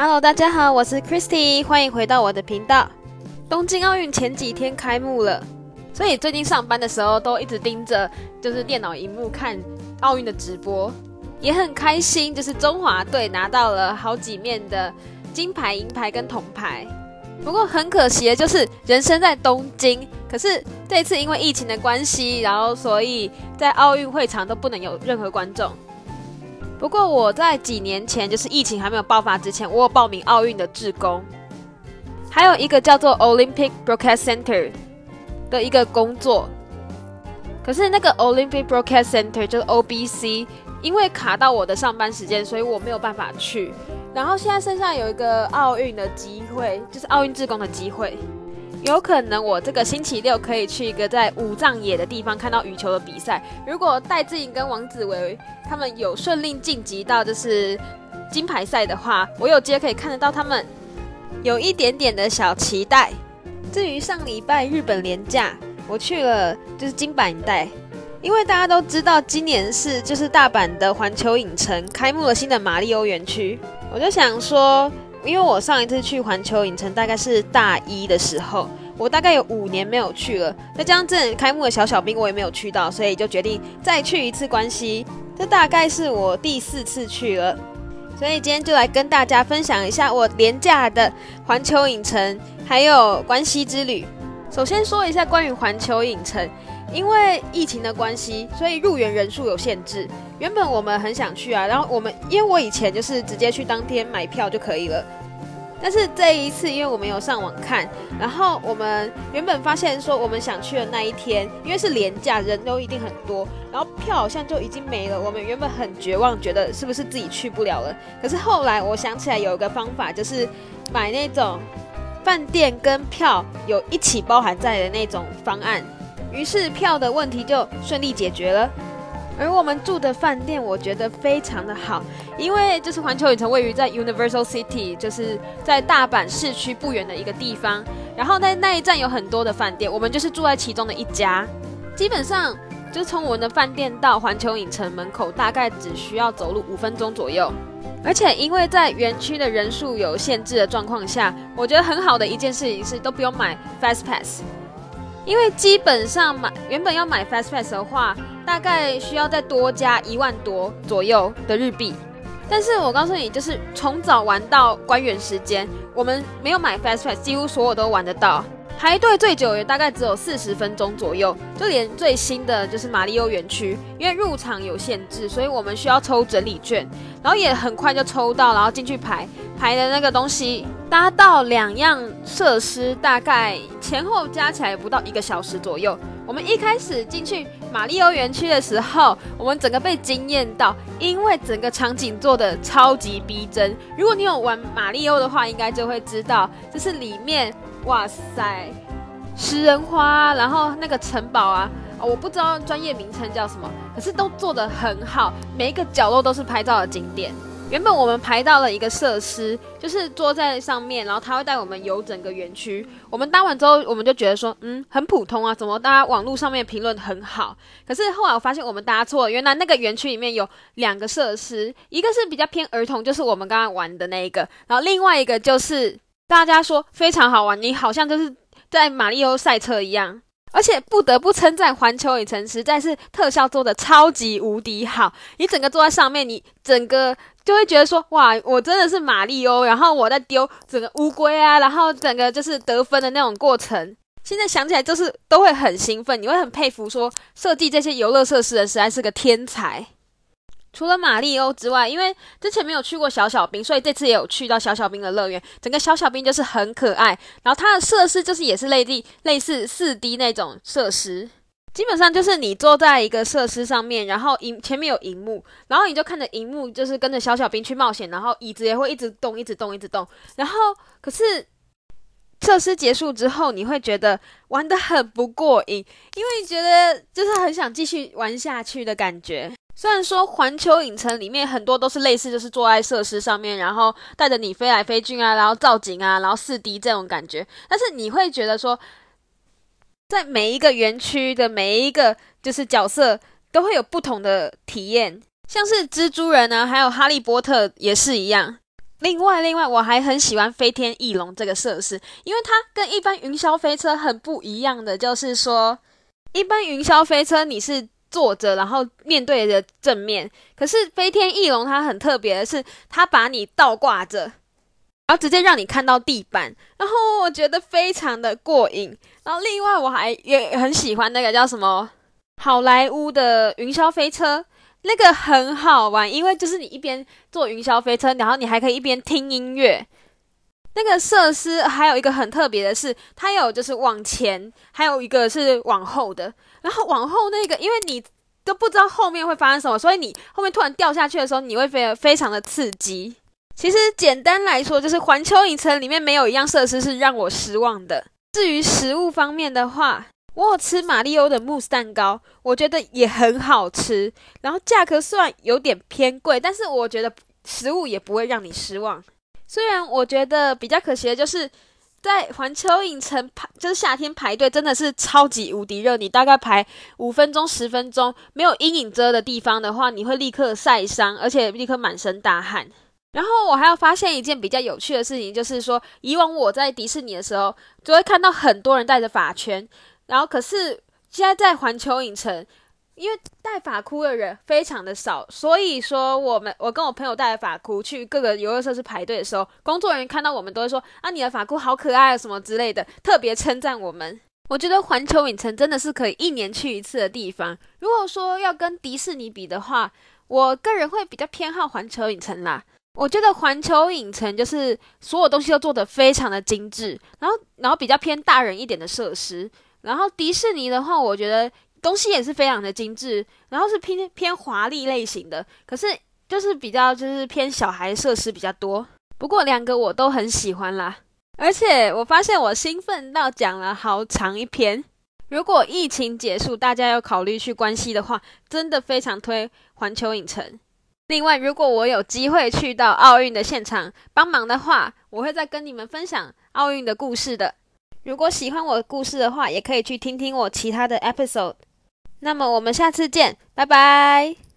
Hello，大家好，我是 Christy，欢迎回到我的频道。东京奥运前几天开幕了，所以最近上班的时候都一直盯着就是电脑荧幕看奥运的直播，也很开心，就是中华队拿到了好几面的金牌、银牌跟铜牌。不过很可惜的就是人生在东京，可是这次因为疫情的关系，然后所以在奥运会场都不能有任何观众。不过我在几年前，就是疫情还没有爆发之前，我有报名奥运的志工，还有一个叫做 Olympic Broadcast Center 的一个工作。可是那个 Olympic Broadcast Center 就是 OBC，因为卡到我的上班时间，所以我没有办法去。然后现在剩下有一个奥运的机会，就是奥运志工的机会。有可能我这个星期六可以去一个在五藏野的地方看到羽球的比赛。如果戴志颖跟王子维他们有顺利晋级到就是金牌赛的话，我有机会可以看得到他们，有一点点的小期待。至于上礼拜日本廉价，我去了就是金板一带，因为大家都知道今年是就是大阪的环球影城开幕了新的马里欧园区，我就想说。因为我上一次去环球影城大概是大一的时候，我大概有五年没有去了。再加上这开幕的小小兵我也没有去到，所以就决定再去一次关西。这大概是我第四次去了，所以今天就来跟大家分享一下我廉价的环球影城还有关西之旅。首先说一下关于环球影城。因为疫情的关系，所以入园人数有限制。原本我们很想去啊，然后我们因为我以前就是直接去当天买票就可以了。但是这一次，因为我们有上网看，然后我们原本发现说我们想去的那一天，因为是廉价，人都一定很多，然后票好像就已经没了。我们原本很绝望，觉得是不是自己去不了了。可是后来我想起来有一个方法，就是买那种饭店跟票有一起包含在的那种方案。于是票的问题就顺利解决了，而我们住的饭店我觉得非常的好，因为就是环球影城位于在 Universal City，就是在大阪市区不远的一个地方，然后在那一站有很多的饭店，我们就是住在其中的一家，基本上就从我们的饭店到环球影城门口大概只需要走路五分钟左右，而且因为在园区的人数有限制的状况下，我觉得很好的一件事情是都不用买 Fast Pass。因为基本上买原本要买 Fast Pass 的话，大概需要再多加一万多左右的日币。但是我告诉你，就是从早玩到关园时间，我们没有买 Fast Pass，几乎所有都玩得到。排队最久也大概只有四十分钟左右，就连最新的就是马里欧园区，因为入场有限制，所以我们需要抽整理券，然后也很快就抽到，然后进去排排的那个东西，搭到两样设施，大概前后加起来不到一个小时左右。我们一开始进去马里欧园区的时候，我们整个被惊艳到，因为整个场景做的超级逼真。如果你有玩马里欧的话，应该就会知道，就是里面。哇塞，食人花，然后那个城堡啊，我不知道专业名称叫什么，可是都做得很好，每一个角落都是拍照的景点。原本我们排到了一个设施，就是坐在上面，然后他会带我们游整个园区。我们搭完之后，我们就觉得说，嗯，很普通啊，怎么大家网络上面评论很好？可是后来我发现我们搭错了，原来那个园区里面有两个设施，一个是比较偏儿童，就是我们刚刚玩的那一个，然后另外一个就是。大家说非常好玩，你好像就是在马里奥赛车一样，而且不得不称赞环球影城实在是特效做的超级无敌好。你整个坐在上面，你整个就会觉得说，哇，我真的是马里奥，然后我在丢整个乌龟啊，然后整个就是得分的那种过程。现在想起来就是都会很兴奋，你会很佩服说设计这些游乐设施的实在是个天才。除了马里欧之外，因为之前没有去过小小兵，所以这次也有去到小小兵的乐园。整个小小兵就是很可爱，然后它的设施就是也是类似类似四 D 那种设施，基本上就是你坐在一个设施上面，然后荧前面有荧幕，然后你就看着荧幕，就是跟着小小兵去冒险，然后椅子也会一直动，一直动，一直动。然后可是设施结束之后，你会觉得玩的很不过瘾，因为觉得就是很想继续玩下去的感觉。虽然说环球影城里面很多都是类似，就是坐在设施上面，然后带着你飞来飞去啊，然后造景啊，然后四 D 这种感觉，但是你会觉得说，在每一个园区的每一个就是角色都会有不同的体验，像是蜘蛛人啊，还有哈利波特也是一样。另外，另外我还很喜欢飞天翼龙这个设施，因为它跟一般云霄飞车很不一样的，就是说，一般云霄飞车你是坐着，然后面对着正面，可是飞天翼龙它很特别的是，它把你倒挂着，然后直接让你看到地板，然后我觉得非常的过瘾。然后另外我还也很喜欢那个叫什么好莱坞的云霄飞车。那个很好玩，因为就是你一边坐云霄飞车，然后你还可以一边听音乐。那个设施还有一个很特别的是，它有就是往前，还有一个是往后的。然后往后那个，因为你都不知道后面会发生什么，所以你后面突然掉下去的时候，你会非非常的刺激。其实简单来说，就是环球影城里面没有一样设施是让我失望的。至于食物方面的话，我有吃马里欧的慕斯蛋糕，我觉得也很好吃。然后价格虽然有点偏贵，但是我觉得食物也不会让你失望。虽然我觉得比较可惜的就是在环球影城排，就是夏天排队真的是超级无敌热。你大概排五分钟、十分钟，没有阴影遮的地方的话，你会立刻晒伤，而且立刻满身大汗。然后我还要发现一件比较有趣的事情，就是说以往我在迪士尼的时候，就会看到很多人戴着发圈。然后，可是现在在环球影城，因为戴发箍的人非常的少，所以说我们我跟我朋友戴着发箍去各个游乐设施排队的时候，工作人员看到我们都会说啊，你的发箍好可爱啊，什么之类的，特别称赞我们。我觉得环球影城真的是可以一年去一次的地方。如果说要跟迪士尼比的话，我个人会比较偏好环球影城啦。我觉得环球影城就是所有东西都做得非常的精致，然后然后比较偏大人一点的设施。然后迪士尼的话，我觉得东西也是非常的精致，然后是偏偏华丽类型的，可是就是比较就是偏小孩设施比较多。不过两个我都很喜欢啦，而且我发现我兴奋到讲了好长一篇。如果疫情结束，大家要考虑去关西的话，真的非常推环球影城。另外，如果我有机会去到奥运的现场帮忙的话，我会再跟你们分享奥运的故事的。如果喜欢我的故事的话，也可以去听听我其他的 episode。那么我们下次见，拜拜。